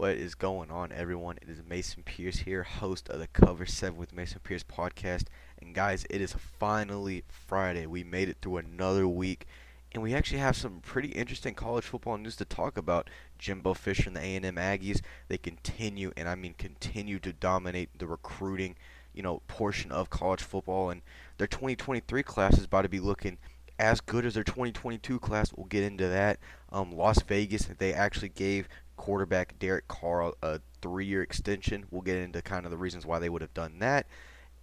What is going on, everyone? It is Mason Pierce here, host of the Cover 7 with Mason Pierce podcast. And guys, it is finally Friday. We made it through another week, and we actually have some pretty interesting college football news to talk about. Jimbo Fisher and the A&M Aggies, they continue, and I mean continue to dominate the recruiting, you know, portion of college football. And their 2023 class is about to be looking as good as their 2022 class. We'll get into that. Um, Las Vegas, they actually gave quarterback Derek Carr a three-year extension. We'll get into kind of the reasons why they would have done that.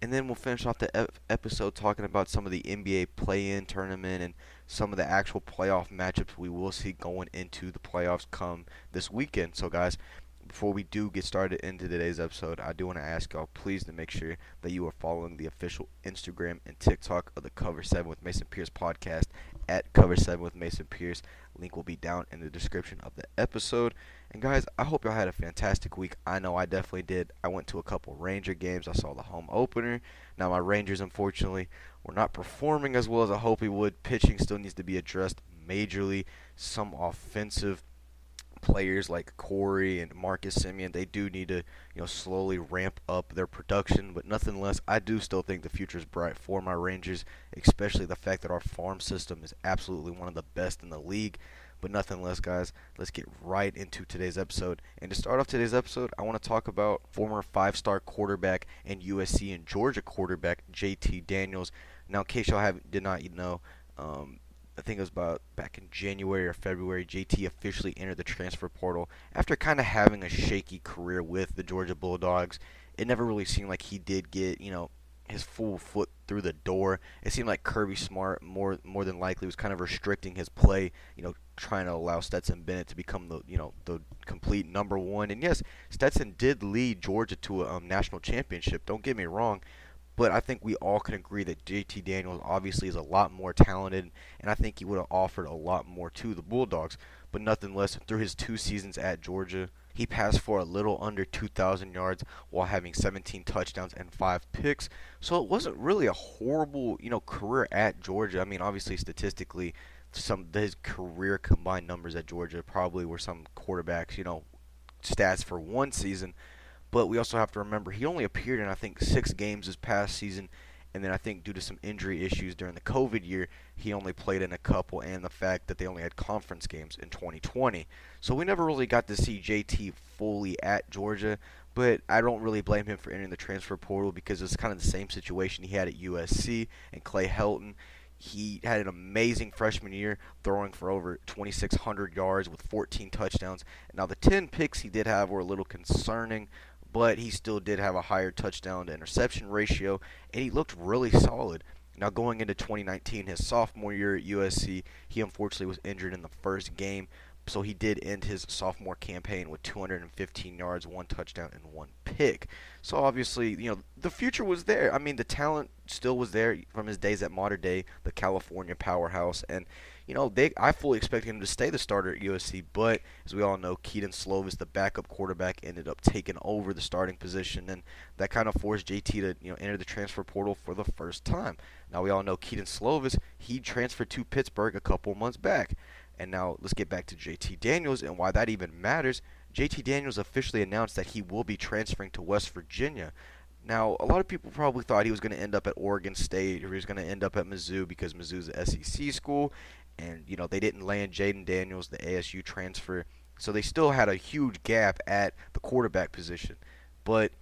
And then we'll finish off the ep- episode talking about some of the NBA play-in tournament and some of the actual playoff matchups we will see going into the playoffs come this weekend. So guys, before we do get started into today's episode, I do want to ask y'all please to make sure that you are following the official Instagram and TikTok of the Cover 7 with Mason Pierce podcast at Cover 7 with Mason Pierce. Link will be down in the description of the episode. And guys, I hope y'all had a fantastic week. I know I definitely did. I went to a couple Ranger games. I saw the home opener. Now my Rangers, unfortunately, were not performing as well as I hope he would. Pitching still needs to be addressed majorly. Some offensive players like Corey and Marcus Semien, they do need to, you know, slowly ramp up their production. But nothing less, I do still think the future is bright for my Rangers, especially the fact that our farm system is absolutely one of the best in the league. But nothing less, guys. Let's get right into today's episode. And to start off today's episode, I want to talk about former five-star quarterback and USC and Georgia quarterback JT Daniels. Now, in case y'all have did not know, um, I think it was about back in January or February, JT officially entered the transfer portal after kind of having a shaky career with the Georgia Bulldogs. It never really seemed like he did get, you know, his full foot through the door. It seemed like Kirby Smart more more than likely was kind of restricting his play, you know, trying to allow Stetson Bennett to become the you know the complete number one. And yes, Stetson did lead Georgia to a um, national championship. Don't get me wrong, but I think we all can agree that JT Daniels obviously is a lot more talented, and I think he would have offered a lot more to the Bulldogs. But nothing less through his two seasons at Georgia, he passed for a little under 2,000 yards while having 17 touchdowns and five picks. So it wasn't really a horrible, you know, career at Georgia. I mean, obviously statistically, some his career combined numbers at Georgia probably were some quarterbacks, you know, stats for one season. But we also have to remember he only appeared in I think six games this past season, and then I think due to some injury issues during the COVID year, he only played in a couple, and the fact that they only had conference games in 2020. So we never really got to see JT fully at Georgia, but I don't really blame him for entering the transfer portal because it's kind of the same situation he had at USC and Clay Helton. He had an amazing freshman year, throwing for over 2,600 yards with 14 touchdowns. Now, the 10 picks he did have were a little concerning, but he still did have a higher touchdown to interception ratio, and he looked really solid. Now, going into 2019, his sophomore year at USC, he unfortunately was injured in the first game, so he did end his sophomore campaign with 215 yards, one touchdown, and one pick. So obviously, you know, the future was there. I mean, the talent still was there from his days at Mater Dei, the California powerhouse, and you know, they I fully expected him to stay the starter at USC, but as we all know, Kedon Slovis, the backup quarterback, ended up taking over the starting position, and that kind of forced JT to you know enter the transfer portal for the first time. Now we all know Kedon Slovis, he transferred to Pittsburgh a couple months back, and now let's get back to JT Daniels and why that even matters. JT Daniels officially announced that he will be transferring to West Virginia. Now, a lot of people probably thought he was going to end up at Oregon State or he was going to end up at Mizzou because Mizzou's an SEC school, and you know they didn't land Jayden Daniels, the ASU transfer, so they still had a huge gap at the quarterback position. But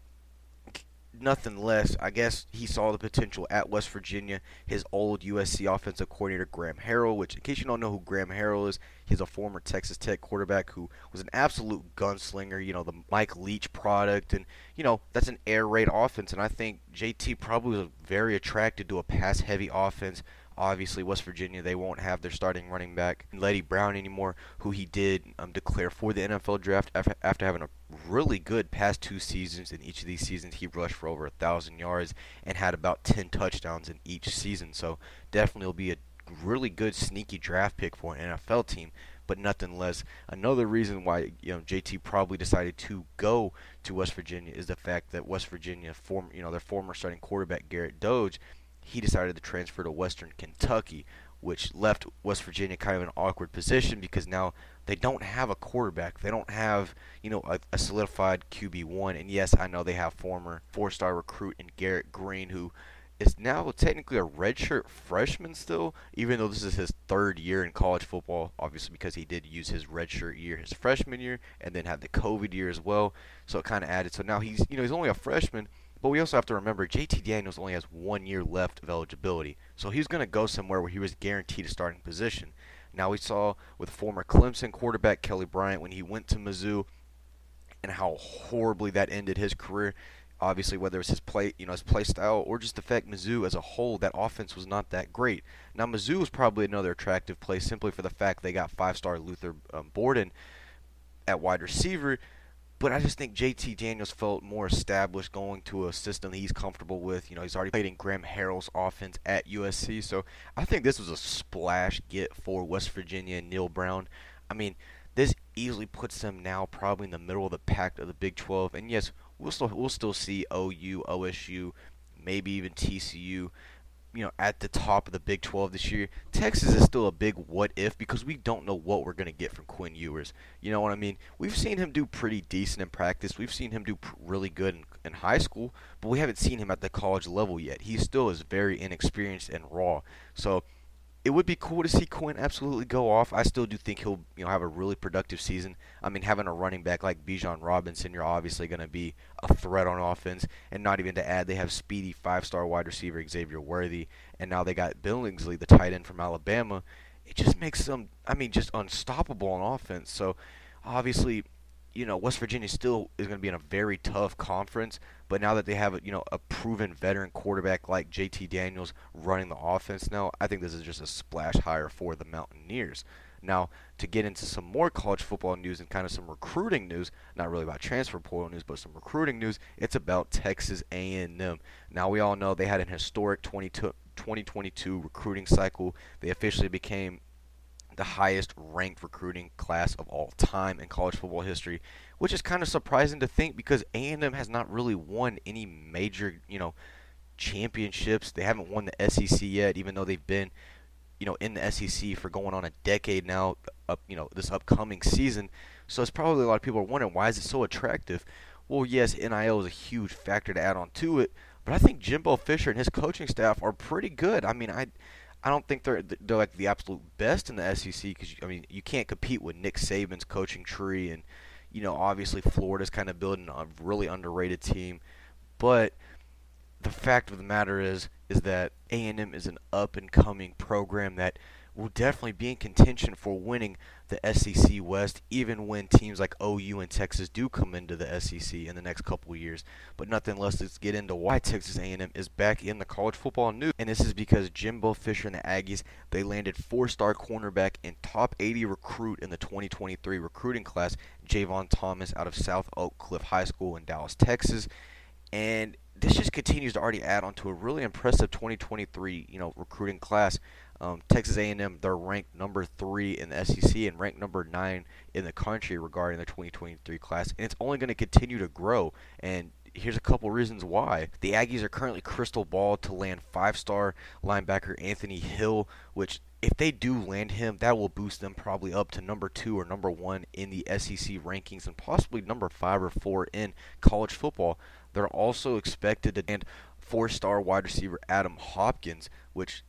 nothing less, I guess he saw the potential at West Virginia. His old USC offensive coordinator Graham Harrell, which in case you don't know who Graham Harrell is, he's a former Texas Tech quarterback who was an absolute gunslinger. You know the Mike Leach product, and you know that's an air raid offense. And I think JT probably was very attracted to a pass-heavy offense Obviously, West Virginia, they won't have their starting running back, Leddie Brown, anymore, who he did um, declare for the NFL draft after, after having a really good past two seasons. In each of these seasons, he rushed for over a 1,000 yards and had about 10 touchdowns in each season. So, definitely will be a really good sneaky draft pick for an NFL team but nothing less. Another reason why you know JT probably decided to go to West Virginia is the fact that West Virginia, form you know their former starting quarterback Jarret Doege, he decided to transfer to Western Kentucky, which left West Virginia kind of an awkward position because now they don't have a quarterback. They don't have, you know, a, a solidified QB1. And yes, I know they have former four-star recruit in Garrett Greene, who is now technically a redshirt freshman still, even though this is his third year in college football, obviously because he did use his redshirt year his freshman year and then had the COVID year as well. So it kind of added. So now he's, you know, he's only a freshman, but we also have to remember JT Daniels only has one year left of eligibility. So he's going to go somewhere where he was guaranteed a starting position. Now we saw with former Clemson quarterback Kelly Bryant when he went to Mizzou and how horribly that ended his career. Obviously, whether it's his play, you know, his play style or just the fact Mizzou as a whole, that offense was not that great. Now Mizzou is probably another attractive place simply for the fact they got five-star Luther um, Burden at wide receiver but I just think JT Daniels felt more established going to a system he's comfortable with. You know, he's already played in Graham Harrell's offense at USC. So I think this was a splash get for West Virginia and Neal Brown. I mean, this easily puts them now probably in the middle of the pack of the Big 12. And yes, we'll still we'll still see OU, OSU, maybe even TCU you know, at the top of the Big 12 this year, Texas is still a big what if because we don't know what we're going to get from Quinn Ewers. You know what I mean? We've seen him do pretty decent in practice. We've seen him do really good in, in high school, but we haven't seen him at the college level yet. He still is very inexperienced and raw. So it would be cool to see Quinn absolutely go off. I still do think he'll you know have a really productive season. I mean, having a running back like Bijan Robinson, you're obviously going to be a threat on offense. And not even to add, they have speedy five-star wide receiver Xavier Worthy, and now they got Billingsley, the tight end from Alabama. It just makes them, I mean, just unstoppable on offense. So obviously, you know, West Virginia still is going to be in a very tough conference, but now that they have, you know, a proven veteran quarterback like JT Daniels running the offense now, I think this is just a splash higher for the Mountaineers. Now, to get into some more college football news and kind of some recruiting news, not really about transfer portal news, but some recruiting news, it's about Texas A&M. Now, we all know they had an historic 2022 recruiting cycle. They officially became the highest ranked recruiting class of all time in college football history, which is kind of surprising to think because A&M has not really won any major, you know, championships. They haven't won the SEC yet, even though they've been, you know, in the SEC for going on a decade now. Up, you know, this upcoming season. So it's probably a lot of people are wondering why is it so attractive. Well, yes, NIL is a huge factor to add on to it, but I think Jimbo Fisher and his coaching staff are pretty good. I mean, I I don't think they're they're like the absolute best in the SEC because I mean you can't compete with Nick Saban's coaching tree and you know obviously Florida's kind of building a really underrated team, but the fact of the matter is is that A&M is an up and coming program that will definitely be in contention for winning the SEC West, even when teams like OU and Texas do come into the SEC in the next couple years. But nothing less, let's get into why Texas A&M is back in the college football news, and this is because Jimbo Fisher and the Aggies they landed four-star cornerback and top 80 recruit in the 2023 recruiting class, Jayvon Thomas out of South Oak Cliff High School in Dallas, Texas, and this just continues to already add on to a really impressive 2023, you know, recruiting class. Um, Texas A&M, they're ranked number three in the SEC and ranked number nine in the country regarding the 2023 class, and it's only going to continue to grow. And here's a couple reasons why. The Aggies are currently crystal ball to land five-star linebacker Anthony Hill, which if they do land him, that will boost them probably up to number two or number one in the SEC rankings and possibly number five or four in college football. They're also expected to land four-star wide receiver Adam Hopkins, which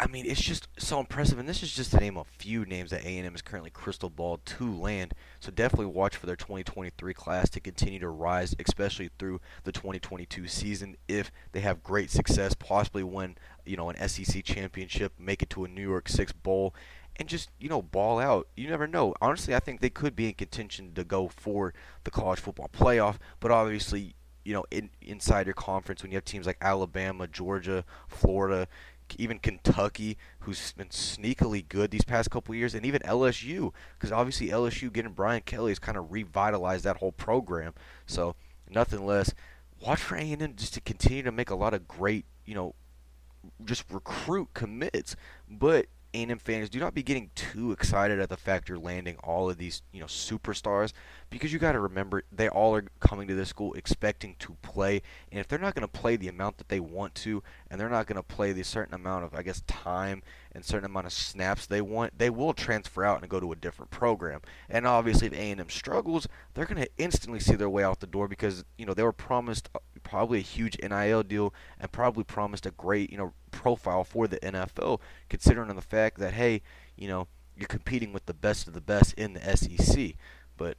I mean, it's just so impressive, and this is just to name a few names that A&M is currently crystal ball to land. So definitely watch for their 2023 class to continue to rise, especially through the 2022 season. If they have great success, possibly win, you know, an SEC championship, make it to a New Year's Six bowl, and just you know ball out. You never know. Honestly, I think they could be in contention to go for the college football playoff, but obviously. You know, in, inside your conference, when you have teams like Alabama, Georgia, Florida, even Kentucky, who's been sneakily good these past couple years, and even LSU, because obviously LSU getting Brian Kelly has kind of revitalized that whole program. So nothing less. Watch for A&M just to continue to make a lot of great, you know, just recruit commits. But A&M fans, do not be getting too excited at the fact you're landing all of these, you know, superstars because you got to remember they all are coming to this school expecting to play, and if they're not going to play the amount that they want to, and they're not going to play the certain amount of, I guess, time and certain amount of snaps they want, they will transfer out and go to a different program. And obviously, if A&M struggles, they're going to instantly see their way out the door because you know they were promised probably a huge NIL deal and probably promised a great, you know, profile for the NFL, considering the fact that hey, you know, you're competing with the best of the best in the SEC. But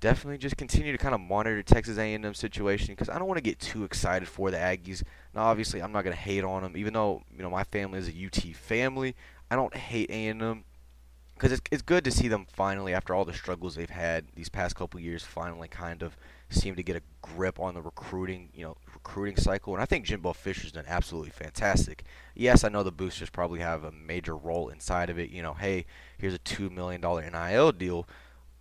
definitely just continue to kind of monitor Texas A&M situation because I don't want to get too excited for the Aggies. Now, obviously, I'm not going to hate on them, even though you know my family is a UT family. I don't hate A&M because it's it's good to see them finally, after all the struggles they've had these past couple years, finally kind of seem to get a grip on the recruiting, you know, recruiting cycle. And I think Jimbo Fisher's done absolutely fantastic. Yes, I know the boosters probably have a major role inside of it. You know, hey, here's a two million dollar NIL deal,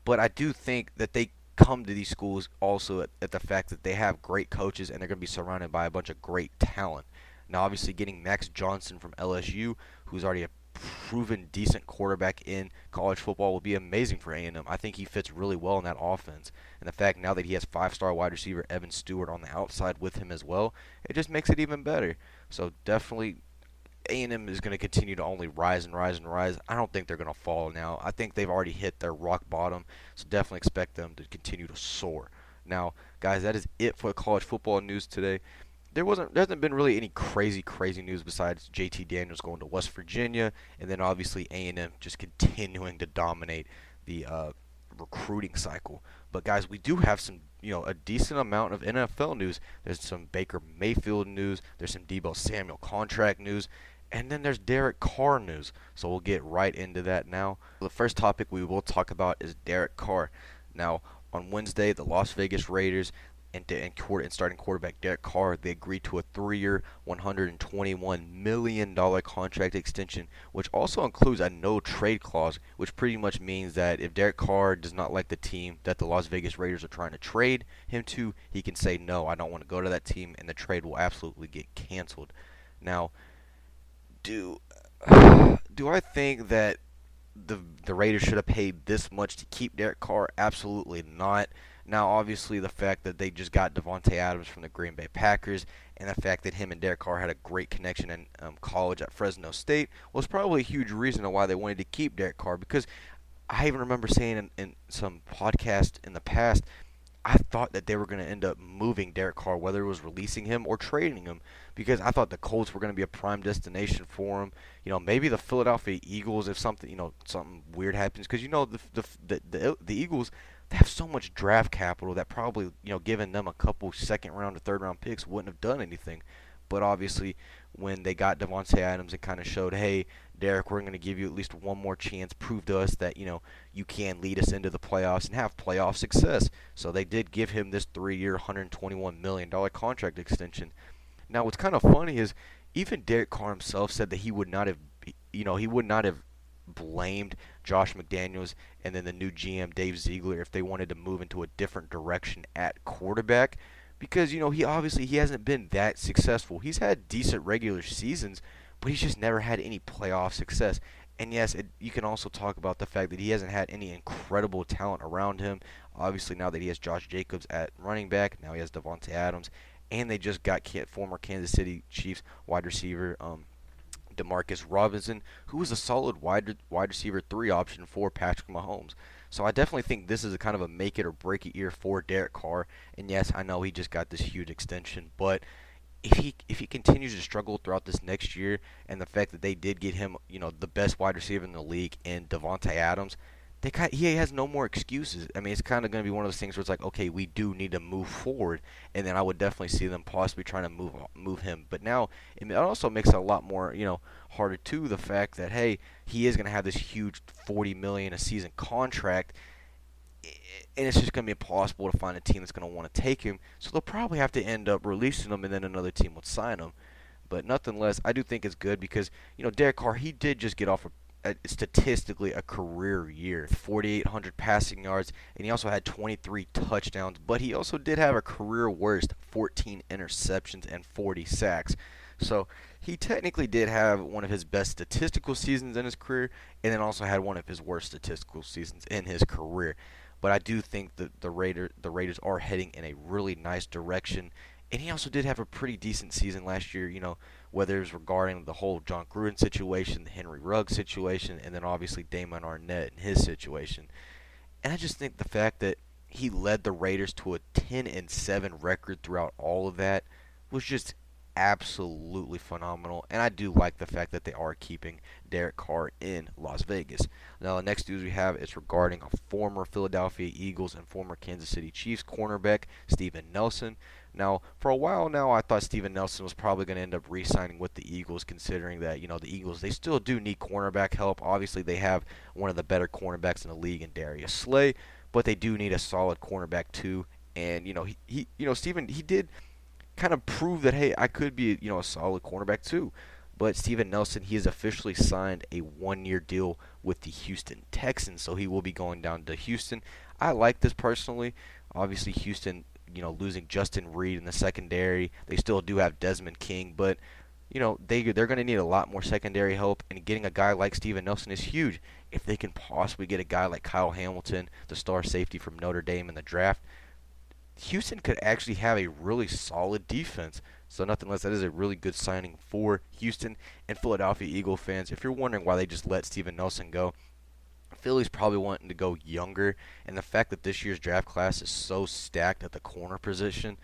but I do think that they come to these schools also at, at the fact that they have great coaches and they're going to be surrounded by a bunch of great talent. Now, obviously, getting Max Johnson from LSU, who's already a proven decent quarterback in college football will be amazing for A&M. I think he fits really well in that offense. And the fact now that he has five-star wide receiver Evan Stewart on the outside with him as well, it just makes it even better. So definitely A&M is going to continue to only rise and rise and rise. I don't think they're going to fall now. I think they've already hit their rock bottom. So definitely expect them to continue to soar. Now, guys, that is it for college football news today there wasn't there hasn't been really any crazy crazy news besides JT Daniels going to West Virginia and then obviously A&M just continuing to dominate the uh, recruiting cycle. But guys, we do have some you know a decent amount of NFL news. There's some Baker Mayfield news. There's some Deebo Samuel contract news. And then there's Derek Carr news. So we'll get right into that now. The first topic we will talk about is Derek Carr. Now, on Wednesday, the Las Vegas Raiders and, and, quarter, and starting quarterback Derek Carr, they agreed to a three-year, $121 million contract extension, which also includes a no-trade clause, which pretty much means that if Derek Carr does not like the team that the Las Vegas Raiders are trying to trade him to, he can say, no, I don't want to go to that team, and the trade will absolutely get canceled. Now, do do I think that the the Raiders should have paid this much to keep Derek Carr? Absolutely not. Now, obviously, the fact that they just got Davante Adams from the Green Bay Packers and the fact that him and Derek Carr had a great connection in um, college at Fresno State was probably a huge reason why they wanted to keep Derek Carr because I even remember saying in, in some podcast in the past I thought that they were going to end up moving Derek Carr, whether it was releasing him or trading him, because I thought the Colts were going to be a prime destination for him. You know, maybe the Philadelphia Eagles if something, you know, something weird happens, because you know the the the, the, the Eagles they have so much draft capital that probably, you know, giving them a couple second round or third round picks wouldn't have done anything. But obviously, when they got Davante Adams, it kind of showed, hey, Derek, we're going to give you at least one more chance. Prove to us that you know you can lead us into the playoffs and have playoff success. So they did give him this three-year, 121 million dollar contract extension. Now, what's kind of funny is even Derek Carr himself said that he would not have, you know, he would not have blamed Josh McDaniels and then the new GM Dave Ziegler if they wanted to move into a different direction at quarterback because you know he obviously he hasn't been that successful. He's had decent regular seasons, but he's just never had any playoff success. And yes, it, you can also talk about the fact that he hasn't had any incredible talent around him. Obviously, now that he has Josh Jacobs at running back, now he has Davante Adams, and they just got former Kansas City Chiefs wide receiver um, Demarcus Robinson, who was a solid wide wide receiver three option for Patrick Mahomes. So I definitely think this is a kind of a make it or break it year for Derek Carr. And yes, I know he just got this huge extension, but if he if he continues to struggle throughout this next year, and the fact that they did get him, you know, the best wide receiver in the league in Davante Adams, they kind he has no more excuses. I mean, it's kind of going to be one of those things where it's like, okay, we do need to move forward, and then I would definitely see them possibly trying to move move him. But now it also makes it a lot more, you know, harder too. The fact that hey, he is going to have this huge 40 million a season contract, and it's just going to be impossible to find a team that's going to want to take him. So they'll probably have to end up releasing him, and then another team would sign him. But nothing less, I do think it's good because you know Derek Carr he did just get off a a, statistically a career year 4800 passing yards and he also had 23 touchdowns but he also did have a career worst 14 interceptions and 40 sacks So he technically did have one of his best statistical seasons in his career, and then also had one of his worst statistical seasons in his career. But I do think that the Raider the Raiders are heading in a really nice direction. And he also did have a pretty decent season last year, you know, whether it's regarding the whole Jon Gruden situation, the Henry Rugg situation, and then obviously Damon Arnette and his situation. And I just think the fact that he led the Raiders to a 10 and 7 record throughout all of that was just absolutely phenomenal. And I do like the fact that they are keeping Derek Carr in Las Vegas. Now, the next news we have is regarding a former Philadelphia Eagles and former Kansas City Chiefs cornerback, Steven Nelson. Now, for a while now, I thought Steven Nelson was probably going to end up re-signing with the Eagles, considering that you know the Eagles they still do need cornerback help. Obviously, they have one of the better cornerbacks in the league in Darius Slay, but they do need a solid cornerback too. And you know he, he you know Steven he did kind of prove that hey I could be you know a solid cornerback too. But Steven Nelson, he has officially signed a one-year deal with the Houston Texans, so he will be going down to Houston. I like this personally. Obviously, Houston you know, losing Justin Reid in the secondary. They still do have Desmond King, but you know, they they're going to need a lot more secondary help and getting a guy like Steven Nelson is huge. If they can possibly get a guy like Kyle Hamilton, the star safety from Notre Dame in the draft, Houston could actually have a really solid defense. So nothing less, that is a really good signing for Houston and Philadelphia Eagle fans. If you're wondering why they just let Steven Nelson go, Philly's probably wanting to go younger, and the fact that this year's draft class is so stacked at the corner position,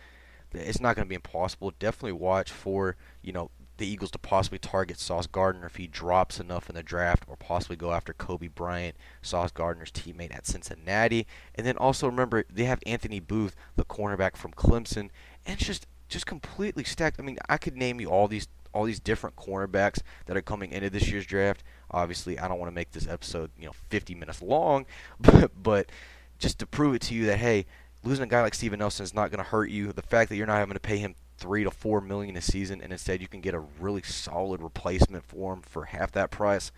that it's not going to be impossible. Definitely watch for you know the Eagles to possibly target Sauce Gardner if he drops enough in the draft, or possibly go after Coby Bryant, Sauce Gardner's teammate at Cincinnati. And then also remember they have Anthony Booth, the cornerback from Clemson, and it's just just completely stacked. I mean, I could name you all these all these different cornerbacks that are coming into this year's draft. Obviously, I don't want to make this episode, you know, 50 minutes long, but, but just to prove it to you that hey, losing a guy like Steven Nelson is not going to hurt you. The fact that you're not having to pay him three to four million a season, and instead you can get a really solid replacement for him for half that price.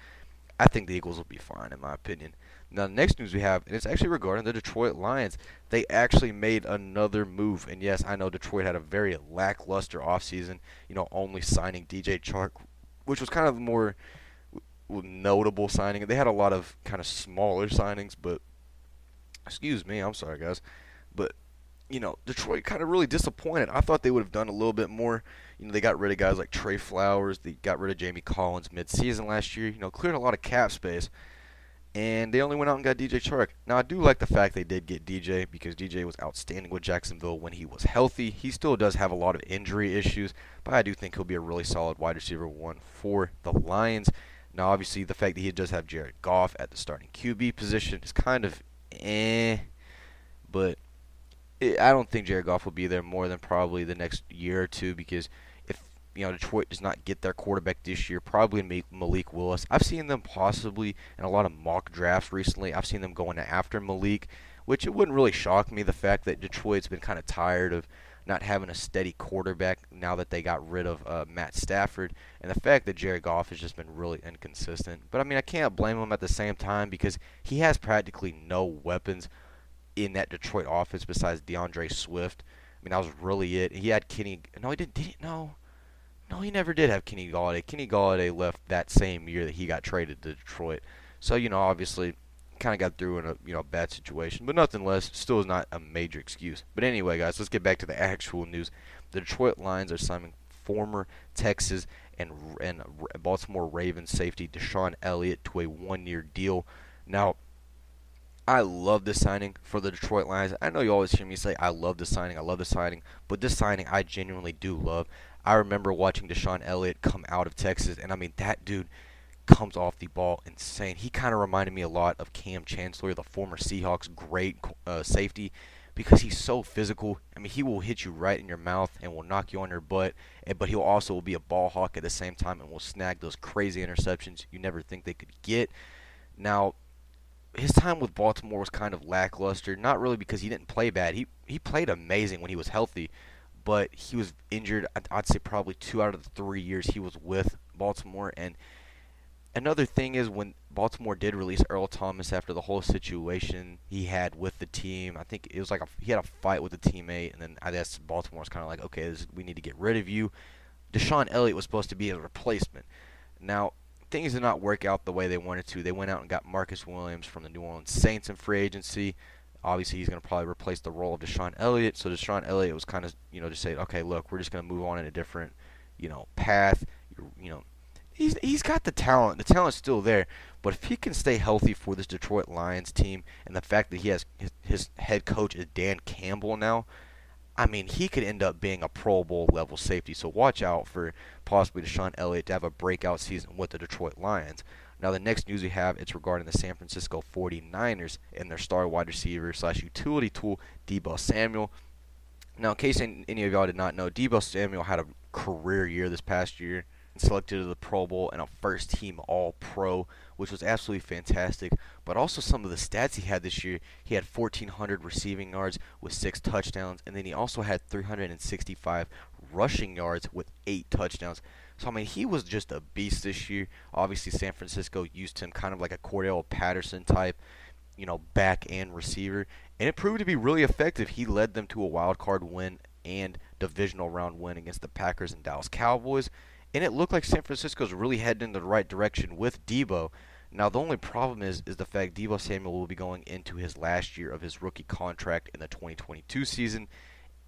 I think the Eagles will be fine, in my opinion. Now, the next news we have, and it's actually regarding the Detroit Lions. They actually made another move, and yes, I know Detroit had a very lackluster offseason, you know, only signing DJ Chark, which was kind of more notable signing. They had a lot of kind of smaller signings, but excuse me, I'm sorry, guys, but you know, Detroit kind of really disappointed. I thought they would have done a little bit more. You know, they got rid of guys like Trey Flowers. They got rid of Jamie Collins mid-season last year. You know, cleared a lot of cap space and they only went out and got DJ Chark. Now I do like the fact they did get DJ because DJ was outstanding with Jacksonville when he was healthy. He still does have a lot of injury issues, but I do think he'll be a really solid wide receiver one for the Lions. Now obviously the fact that he does have Jared Goff at the starting QB position is kind of eh, but it, I don't think Jared Goff will be there more than probably the next year or two because you know Detroit does not get their quarterback this year, probably Malik Willis. I've seen them possibly in a lot of mock drafts recently. I've seen them going after Malik, which it wouldn't really shock me. The fact that Detroit's been kind of tired of not having a steady quarterback now that they got rid of uh, Matt Stafford, and the fact that Jared Goff has just been really inconsistent. But I mean, I can't blame him at the same time because he has practically no weapons in that Detroit offense besides DeAndre Swift. I mean, that was really it. He had Kenny. No, he didn't. Did he? No. No, he never did have Kenny Golladay. Kenny Golladay left that same year that he got traded to Detroit. So you know, obviously, kind of got through in a you know bad situation, but nothing less. Still is not a major excuse. But anyway, guys, let's get back to the actual news. The Detroit Lions are signing former Texas and and Baltimore Ravens safety DeShon Elliott to a one-year deal. Now, I love this signing for the Detroit Lions. I know you always hear me say I love the signing, I love the signing, but this signing I genuinely do love. I remember watching DeShon Elliott come out of Texas, and I mean that dude comes off the ball insane. He kind of reminded me a lot of Kam Chancellor, the former Seahawks great uh, safety, because he's so physical. I mean, he will hit you right in your mouth and will knock you on your butt, but he'll also be a ball hawk at the same time and will snag those crazy interceptions you never think they could get. Now, his time with Baltimore was kind of lackluster, not really because he didn't play bad. He he played amazing when he was healthy, but he was injured. I'd say probably two out of the three years he was with Baltimore. And another thing is when Baltimore did release Earl Thomas after the whole situation he had with the team. I think it was like a, he had a fight with a teammate, and then I guess Baltimore was kind of like, okay, we need to get rid of you. DeShon Elliott was supposed to be a replacement. Now, things did not work out the way they wanted to. They went out and got Marcus Williams from the New Orleans Saints in free agency. Obviously, he's going to probably replace the role of DeShon Elliott. So DeShon Elliott was kind of, you know, just say, okay, look, we're just going to move on in a different, you know, path. You know, he's he's got the talent. The talent's still there. But if he can stay healthy for this Detroit Lions team, and the fact that he has his, his head coach is Dan Campbell now, I mean, he could end up being a Pro Bowl level safety. So watch out for possibly DeShon Elliott to have a breakout season with the Detroit Lions. Now, the next news we have it's regarding the San Francisco 49ers and their star wide receiver slash utility tool, Deebo Samuel. Now, in case any of y'all did not know, Deebo Samuel had a career year this past year and selected to the Pro Bowl and a first team All Pro, which was absolutely fantastic. But also some of the stats he had this year. He had 1,400 receiving yards with six touchdowns, and then he also had 365 rushing yards with eight touchdowns. So I mean, he was just a beast this year. Obviously, San Francisco used him kind of like a Cordarrelle Patterson type, you know, back and receiver, and it proved to be really effective. He led them to a wild card win and divisional round win against the Packers and Dallas Cowboys and it looked like San Francisco's really heading in the right direction with Deebo. Now the only problem is is the fact Deebo Samuel will be going into his last year of his rookie contract in the 2022 season,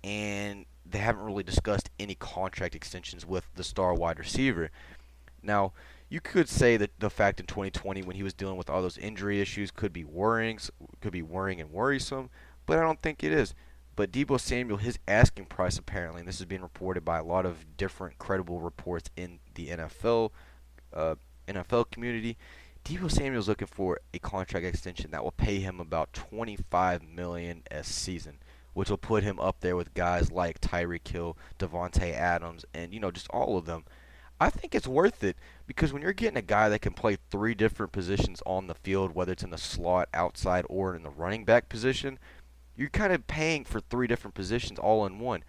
and they haven't really discussed any contract extensions with the star wide receiver. Now you could say that the fact in 2020 when he was dealing with all those injury issues could be worrying, could be worrying and worrisome, but I don't think it is. But Deebo Samuel, his asking price apparently, and this is being reported by a lot of different credible reports in the NFL uh, NFL community. Deebo Samuel's looking for a contract extension that will pay him about 25 million a season, which will put him up there with guys like Tyreek Hill, Davante Adams, and you know just all of them. I think it's worth it because when you're getting a guy that can play three different positions on the field, whether it's in the slot, outside, or in the running back position, you're kind of paying for three different positions all in one.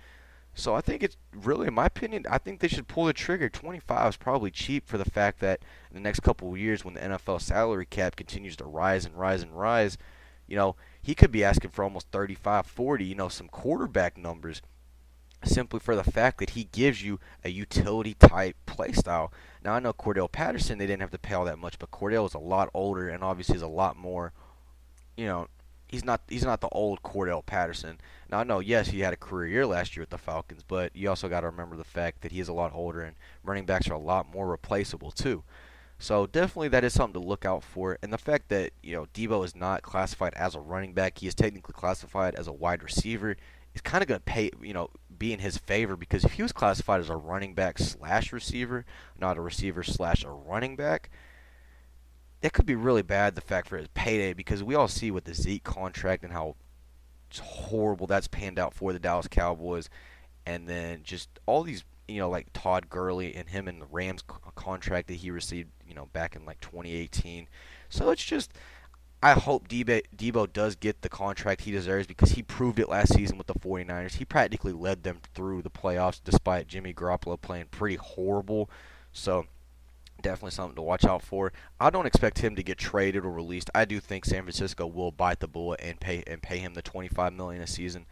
So I think it's really, in my opinion, I think they should pull the trigger. 25 is probably cheap for the fact that in the next couple of years, when the NFL salary cap continues to rise and rise and rise, you know, he could be asking for almost 35, 40, you know, some quarterback numbers simply for the fact that he gives you a utility type play style. Now I know Cordarrelle Patterson they didn't have to pay all that much, but Cordarrelle is a lot older and obviously is a lot more, you know, he's not he's not the old Cordarrelle Patterson. Now, no, yes, he had a career year last year with the Falcons, but you also got to remember the fact that he is a lot older and running backs are a lot more replaceable too. So definitely that is something to look out for. And the fact that you know Deebo is not classified as a running back, he is technically classified as a wide receiver. Is kind of going to pay you know be in his favor because if he was classified as a running back slash receiver, not a receiver slash a running back, that could be really bad. The fact for his payday because we all see with the Zeke contract and how horrible that's panned out for the Dallas Cowboys, and then just all these you know like Todd Gurley and him and the Rams contract that he received you know back in like 2018. So it's just I hope Deebo, Deebo does get the contract he deserves because he proved it last season with the 49ers. He practically led them through the playoffs despite Jimmy Garoppolo playing pretty horrible. So definitely something to watch out for. I don't expect him to get traded or released. I do think San Francisco will bite the bullet and pay and pay him the 25 million a season,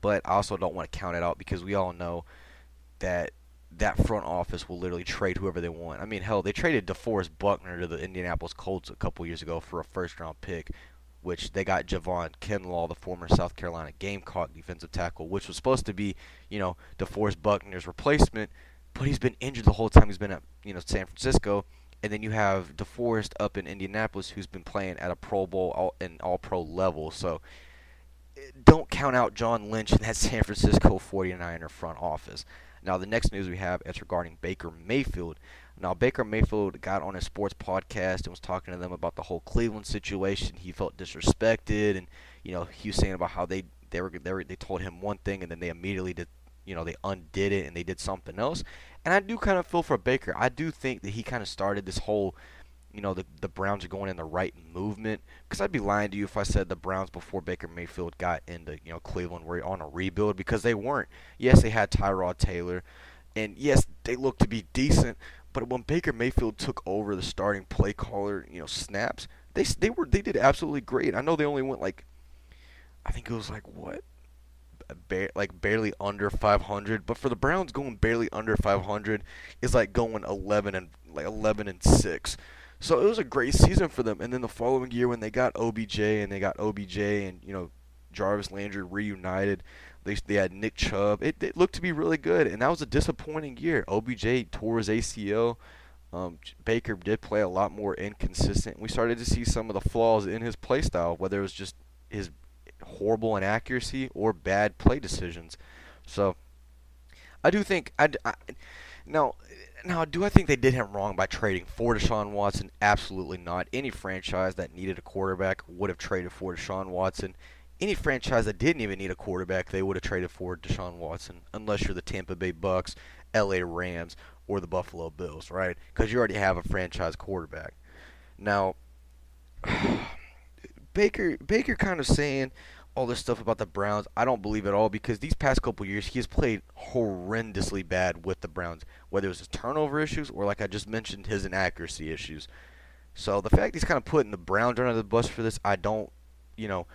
but I also don't want to count it out because we all know that that front office will literally trade whoever they want. I mean, hell, they traded DeForest Buckner to the Indianapolis Colts a couple years ago for a first round pick, which they got Javon Kinlaw, the former South Carolina Gamecock defensive tackle, which was supposed to be, you know, DeForest Buckner's replacement but he's been injured the whole time he's been at you know San Francisco. And then you have DeForest up in Indianapolis, who's been playing at a Pro Bowl all, and All Pro level. So don't count out John Lynch and that San Francisco 49er front office. Now the next news we have is regarding Baker Mayfield. Now Baker Mayfield got on a sports podcast and was talking to them about the whole Cleveland situation. He felt disrespected, and you know he was saying about how they they were they, were, they told him one thing and then they immediately did you know they undid it and they did something else. And I do kind of feel for Baker. I do think that he kind of started this whole, you know, the the Browns are going in the right movement. Because I'd be lying to you if I said the Browns before Baker Mayfield got into you know Cleveland were on a rebuild because they weren't. Yes, they had Tyrod Taylor, and yes, they looked to be decent. But when Baker Mayfield took over the starting play caller, you know, snaps, they they were they did absolutely great. I know they only went like, I think it was like what like barely under 500, but for the Browns going barely under 500 is like going 11 and like 11 and 6. So it was a great season for them. And then the following year when they got OBJ and they got OBJ and you know Jarvis Landry reunited, they they had Nick Chubb. It, it looked to be really good, and that was a disappointing year. OBJ tore his ACL. Um, Baker did play a lot more inconsistent. We started to see some of the flaws in his play style, whether it was just his horrible inaccuracy or bad play decisions. So I do think I, I now now do I think they did him wrong by trading for Deshaun Watson? Absolutely not. Any franchise that needed a quarterback would have traded for Deshaun Watson. Any franchise that didn't even need a quarterback, they would have traded for Deshaun Watson, unless you're the Tampa Bay Bucks, LA Rams, or the Buffalo Bills, right? Because you already have a franchise quarterback. Now, Baker Baker kind of saying all this stuff about the Browns. I don't believe at all because these past couple years he has played horrendously bad with the Browns, whether it was his turnover issues or like I just mentioned his inaccuracy issues. So the fact he's kind of putting the Browns under the bus for this, I don't, you know,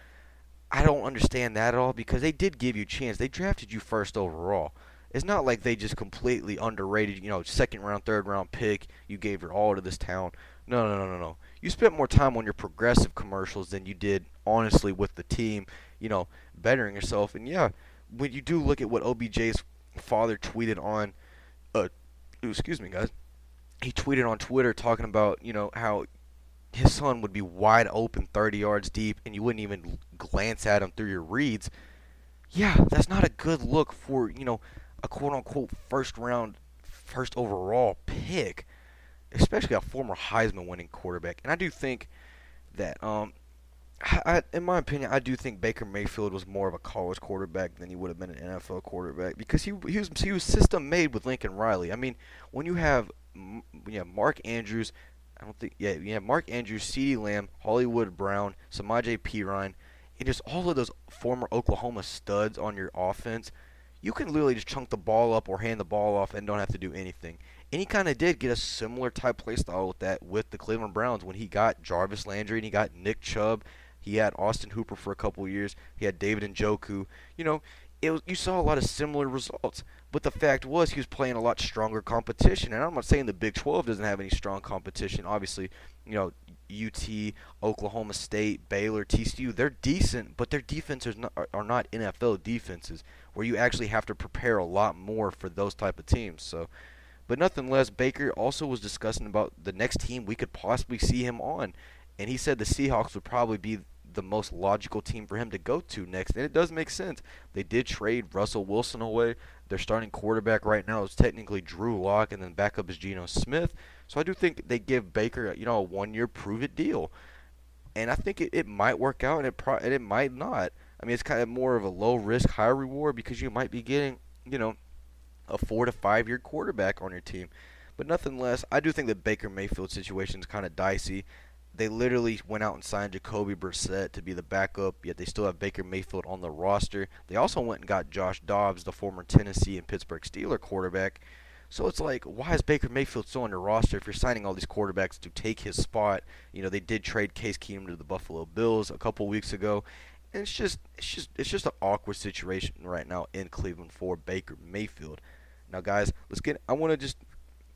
I don't understand that at all because they did give you a chance. They drafted you first overall. It's not like they just completely underrated, you know, second round, third round pick. You gave your all to this town. No, no, no, no, no. You spent more time on your progressive commercials than you did honestly with the team you know, bettering yourself. And yeah, when you do look at what OBJ's father tweeted on, uh, excuse me, guys, he tweeted on Twitter talking about you know how his son would be wide open 30 yards deep and you wouldn't even glance at him through your reads. Yeah, that's not a good look for you know a quote unquote first round, first overall pick, especially a former Heisman winning quarterback. And I do think that um, I, in my opinion, I do think Baker Mayfield was more of a college quarterback than he would have been an NFL quarterback because he he was he was system made with Lincoln Riley. I mean, when you have yeah Mark Andrews, I don't think yeah you have Mark Andrews, CeeDee Lamb, Hollywood Brown, Samaje Perine, and just all of those former Oklahoma studs on your offense, you can literally just chunk the ball up or hand the ball off and don't have to do anything. And he kind of did get a similar type play style with that with the Cleveland Browns when he got Jarvis Landry and he got Nick Chubb he had Austin Hooper for a couple years. He had David and Njoku. You know, it was, you saw a lot of similar results. But the fact was he was playing a lot stronger competition. And I'm not saying the Big 12 doesn't have any strong competition. Obviously, you know, UT, Oklahoma State, Baylor, TCU, they're decent, but their defenses are not NFL defenses where you actually have to prepare a lot more for those type of teams. So, but nothing less, Baker also was discussing about the next team we could possibly see him on, and he said the Seahawks would probably be the most logical team for him to go to next. And it does make sense. They did trade Russell Wilson away. Their starting quarterback right now is technically Drew Lock, and then backup is Geno Smith. So I do think they give Baker, you know, a one-year prove-it deal, and I think it, it might work out, and it pro- and it might not. I mean, it's kind of more of a low risk, high reward because you might be getting, you know, a four to five year quarterback on your team. But nothing less, I do think the Baker Mayfield situation is kind of dicey. They literally went out and signed Jacoby Brissett to be the backup, yet they still have Baker Mayfield on the roster. They also went and got Josh Dobbs, the former Tennessee and Pittsburgh Steeler quarterback. So it's like, why is Baker Mayfield still on your roster if you're signing all these quarterbacks to take his spot? You know, they did trade Case Keenum to the Buffalo Bills a couple weeks ago. And it's just it's just it's just an awkward situation right now in Cleveland for Baker Mayfield. Now guys, let's get I want to just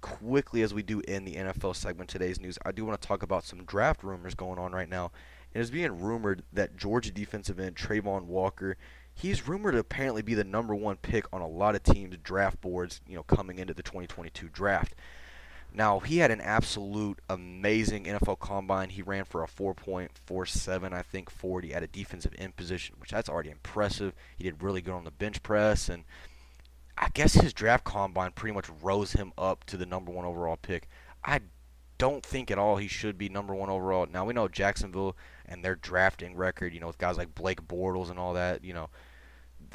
quickly as we do in the NFL segment today's news, I do want to talk about some draft rumors going on right now. It is being rumored that Georgia defensive end Travon Walker, he's rumored to apparently be the number one pick on a lot of teams' draft boards, you know, coming into the 2022 draft. Now, he had an absolute amazing NFL combine. He ran for a 4.47, I think, 40 at a defensive end position, which that's already impressive. He did really good on the bench press and – I guess his draft combine pretty much rose him up to the number one overall pick. I don't think at all he should be number one overall. Now we know Jacksonville and their drafting record, you know, with guys like Blake Bortles and all that, you know,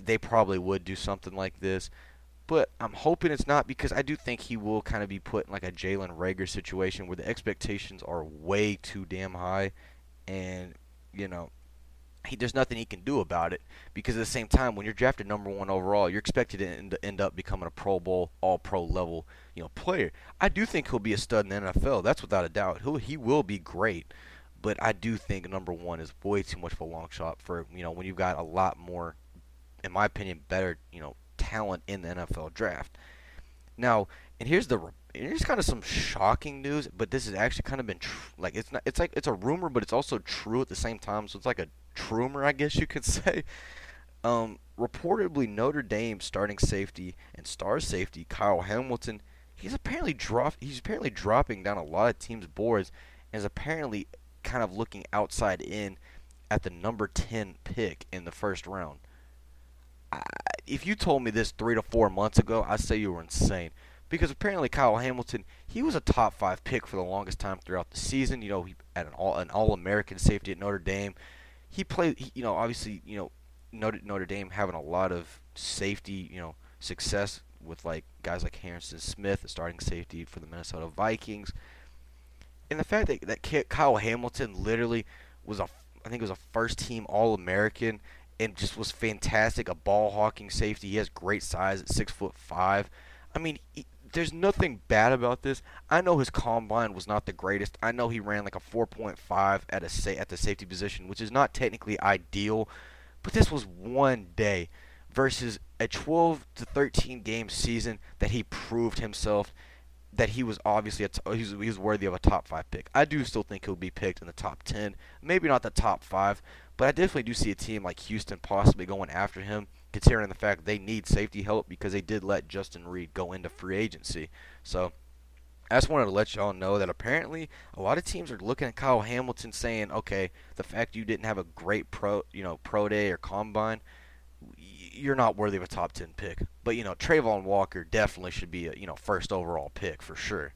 they probably would do something like this. But I'm hoping it's not because I do think he will kind of be put in like a Jalen Reagor situation where the expectations are way too damn high, and you know he, there's nothing he can do about it because at the same time, when you're drafted number one overall, you're expected to end, end up becoming a Pro Bowl, All Pro level, you know, player. I do think he'll be a stud in the NFL. That's without a doubt. He'll, he will be great, but I do think number one is way too much of a long shot for you know when you've got a lot more in my opinion, better you know talent in the NFL draft. Now, and here's the here's kind of some shocking news, but this has actually kind of been tr- like it's not it's like it's a rumor, but it's also true at the same time. So it's like a trumor, I guess you could say. Um, reportedly, Notre Dame starting safety and star safety Kyle Hamilton, he's apparently drop he's apparently dropping down a lot of teams' boards, and is apparently kind of looking outside in at the number ten pick in the first round. I, if you told me this three to four months ago, I'd say you were insane because apparently Kyle Hamilton he was a top five pick for the longest time throughout the season. You know, he had an all an All American safety at Notre Dame. He played, he, you know, obviously, you know, Notre Notre Dame having a lot of safety, you know, success with like guys like Harrison Smith, the starting safety for the Minnesota Vikings, and the fact that that Kyle Hamilton literally was a, I think it was a first team All American and just was fantastic, a ball hawking safety. He has great size at six foot five. I mean, he, there's nothing bad about this. I know his combine was not the greatest. I know he ran like a 4.5 at a sa- at the safety position, which is not technically ideal, but this was one day versus a 12 to 13 game season that he proved himself that he was obviously a t- he, was, he was worthy of a top 5 pick. I do still think he'll be picked in the top 10, maybe not the top 5, but I definitely do see a team like Houston possibly going after him considering the fact they need safety help because they did let Justin Reid go into free agency. So I just wanted to let y'all know that apparently a lot of teams are looking at Kyle Hamilton saying, okay, the fact you didn't have a great pro, you know, pro day or combine, you're not worthy of a top 10 pick. But, you know, Travon Walker definitely should be a, you know, first overall pick for sure.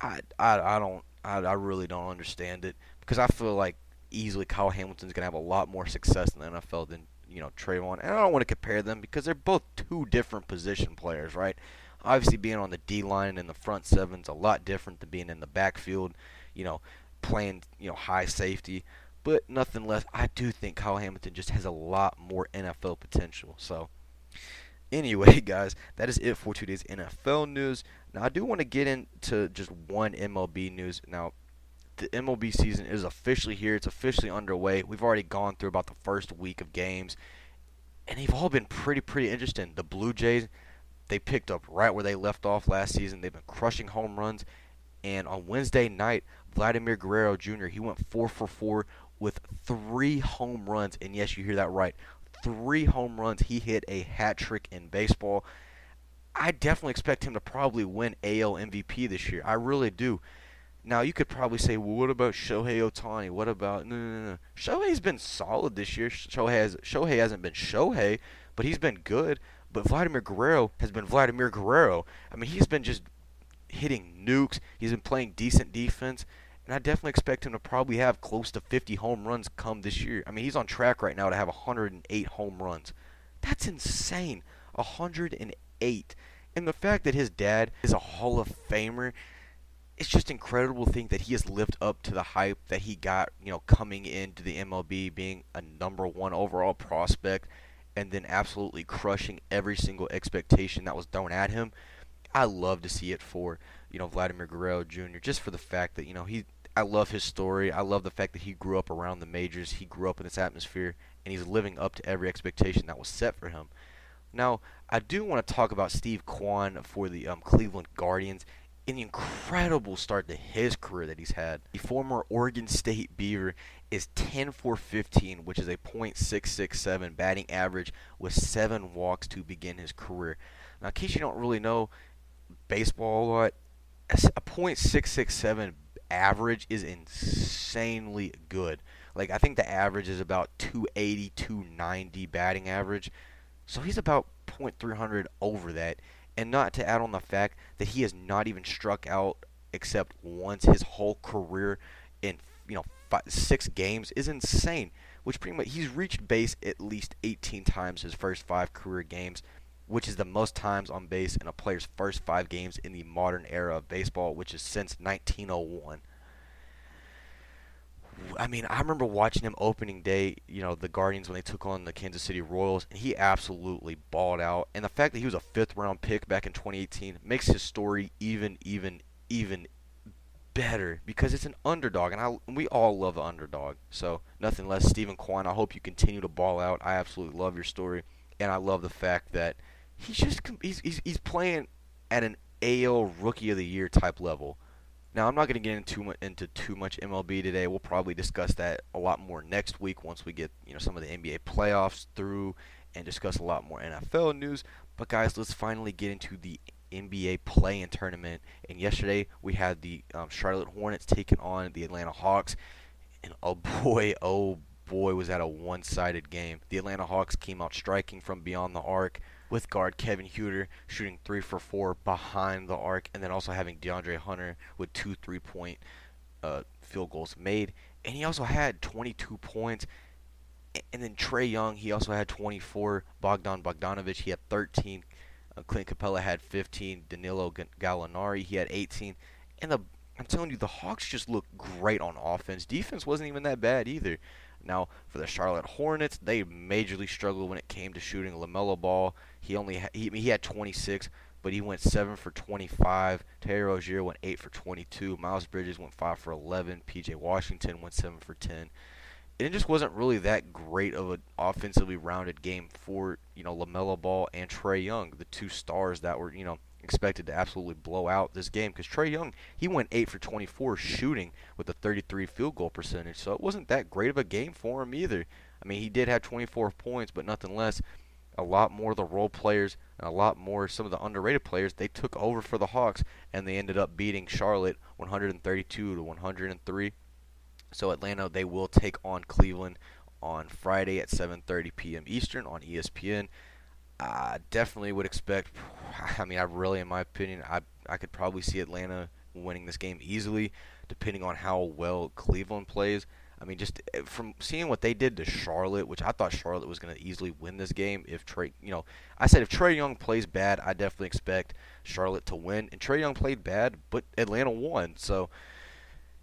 I, I, I don't, I, I really don't understand it because I feel like easily Kyle Hamilton's going to have a lot more success in the NFL than you know Travon, and I don't want to compare them because they're both two different position players, right? Obviously, being on the D line and the front seven's a lot different than being in the backfield, you know, playing you know high safety. But nothing less, I do think Kyle Hamilton just has a lot more NFL potential. So, anyway, guys, that is it for today's NFL news. Now, I do want to get into just one MLB news. Now, the MLB season is officially here. It's officially underway. We've already gone through about the first week of games, and they've all been pretty, pretty interesting. The Blue Jays, they picked up right where they left off last season. They've been crushing home runs, and on Wednesday night, Vladimir Guerrero Jr. he went four for four with three home runs, and yes, you hear that right, three home runs. He hit a hat trick in baseball. I definitely expect him to probably win AL MVP this year. I really do. Now you could probably say, well, what about Shohei Ohtani? What about no, no, no? Shohei's been solid this year. Shohei has Shohei hasn't been Shohei, but he's been good. But Vladimir Guerrero has been Vladimir Guerrero. I mean, he's been just hitting nukes. He's been playing decent defense, and I definitely expect him to probably have close to 50 home runs come this year. I mean, he's on track right now to have 108 home runs. That's insane. 108. And the fact that his dad is a Hall of Famer it's just incredible to think that he has lived up to the hype that he got, you know, coming into the MLB, being a number one overall prospect, and then absolutely crushing every single expectation that was thrown at him. I love to see it for, you know, Vladimir Guerrero Jr. just for the fact that, you know, he I love his story. I love the fact that he grew up around the majors. He grew up in this atmosphere and he's living up to every expectation that was set for him. Now, I do want to talk about Steve Kwan for the um, Cleveland Guardians an incredible start to his career that he's had. The former Oregon State Beaver is 10 for 15, which is a .667 batting average with seven walks to begin his career. Now, in case you don't really know baseball a lot, a .667 average is insanely good. Like I think the average is about 280, 290 batting average. So he's about .300 over that and not to add on the fact that he has not even struck out except once his whole career in you know five, six games is insane. Which pretty much he's reached base at least 18 times his first five career games, which is the most times on base in a player's first five games in the modern era of baseball, which is since 1901. I mean, I remember watching him opening day, you know, the Guardians when they took on the Kansas City Royals, and he absolutely balled out. And the fact that he was a fifth round pick back in 2018 makes his story even, even, even better because it's an underdog, and I we all love the underdog. So nothing less, Steven Kwan. I hope you continue to ball out. I absolutely love your story, and I love the fact that he's just he's he's, he's playing at an AL Rookie of the Year type level. Now I'm not going to get into into too much MLB today. We'll probably discuss that a lot more next week once we get you know some of the NBA playoffs through and discuss a lot more NFL news. But guys, let's finally get into the NBA play-in tournament. And yesterday we had the um, Charlotte Hornets taking on the Atlanta Hawks, and oh boy, oh boy, was that a one-sided game. The Atlanta Hawks came out striking from beyond the arc with guard Kevin Huerter shooting three for four behind the arc, and then also having DeAndre Hunter with two three-point uh, field goals made. And he also had 22 points. And then Trae Young, he also had 24. Bogdan Bogdanovic, he had 13. Uh, Clint Capela had 15. Danilo Gallinari, he had 18. And the I'm telling you, the Hawks just looked great on offense. Defense wasn't even that bad either. Now, for the Charlotte Hornets, they majorly struggled when it came to shooting LaMelo Ball. He only ha- he, he had 26, but he went 7 for 25. Terry Rozier went 8 for 22. Miles Bridges went 5 for 11. PJ Washington went 7 for 10. it just wasn't really that great of an offensively rounded game for, you know, LaMelo Ball and Trae Young, the two stars that were, you know, expected to absolutely blow out this game because Trae Young he went eight for 24 shooting with a 33 field goal percentage, so it wasn't that great of a game for him either. I mean, he did have 24 points, but nothing less. A lot more of the role players and a lot more some of the underrated players they took over for the Hawks and they ended up beating Charlotte 132 to 103. So Atlanta they will take on Cleveland on Friday at 7:30 p.m. Eastern on ESPN. I definitely would expect. I mean, I really, in my opinion, I I could probably see Atlanta winning this game easily, depending on how well Cleveland plays. I mean, just eh, from seeing what they did to Charlotte, which I thought Charlotte was going to easily win this game. If Trae, you know, I said if Trae Young plays bad, I definitely expect Charlotte to win. And Trae Young played bad, but Atlanta won. So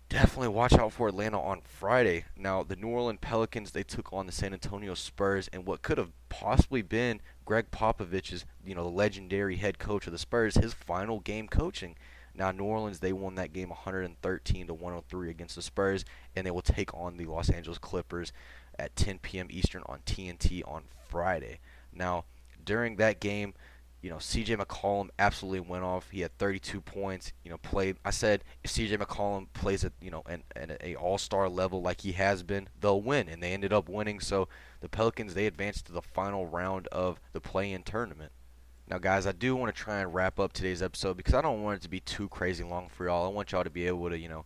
definitely watch out for Atlanta on Friday. Now, the New Orleans Pelicans, they took on the San Antonio Spurs, and what could have possibly been Gregg Popovich's, you know, the legendary head coach of the Spurs, his final game coaching. Now, New Orleans, they won that game 113 to 103 against the Spurs, and they will take on the Los Angeles Clippers at 10 p.m. Eastern on TNT on Friday. Now, during that game, you know, CJ McCollum absolutely went off. He had 32 points. You know, played. I said if CJ McCollum plays at you know an, an a All-Star level like he has been, they'll win, and they ended up winning. So the Pelicans they advanced to the final round of the play-in tournament. Now, guys, I do want to try and wrap up today's episode because I don't want it to be too crazy long for y'all. I want y'all to be able to, you know,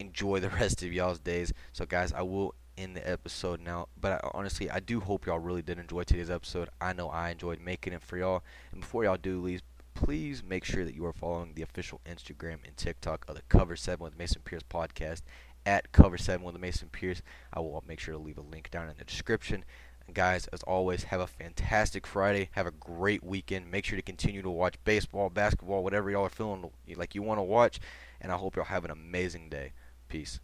enjoy the rest of y'all's days. So, guys, I will end the episode now. But I, honestly, I do hope y'all really did enjoy today's episode. I know I enjoyed making it for y'all. And before y'all do leave, please make sure that you are following the official Instagram and TikTok of the Cover 7 with Mason Pierce podcast at Cover 7 with Mason Pierce. I will make sure to leave a link down in the description. Guys, as always, have a fantastic Friday. Have a great weekend. Make sure to continue to watch baseball, basketball, whatever y'all are feeling like you want to watch. And I hope y'all have an amazing day. Peace.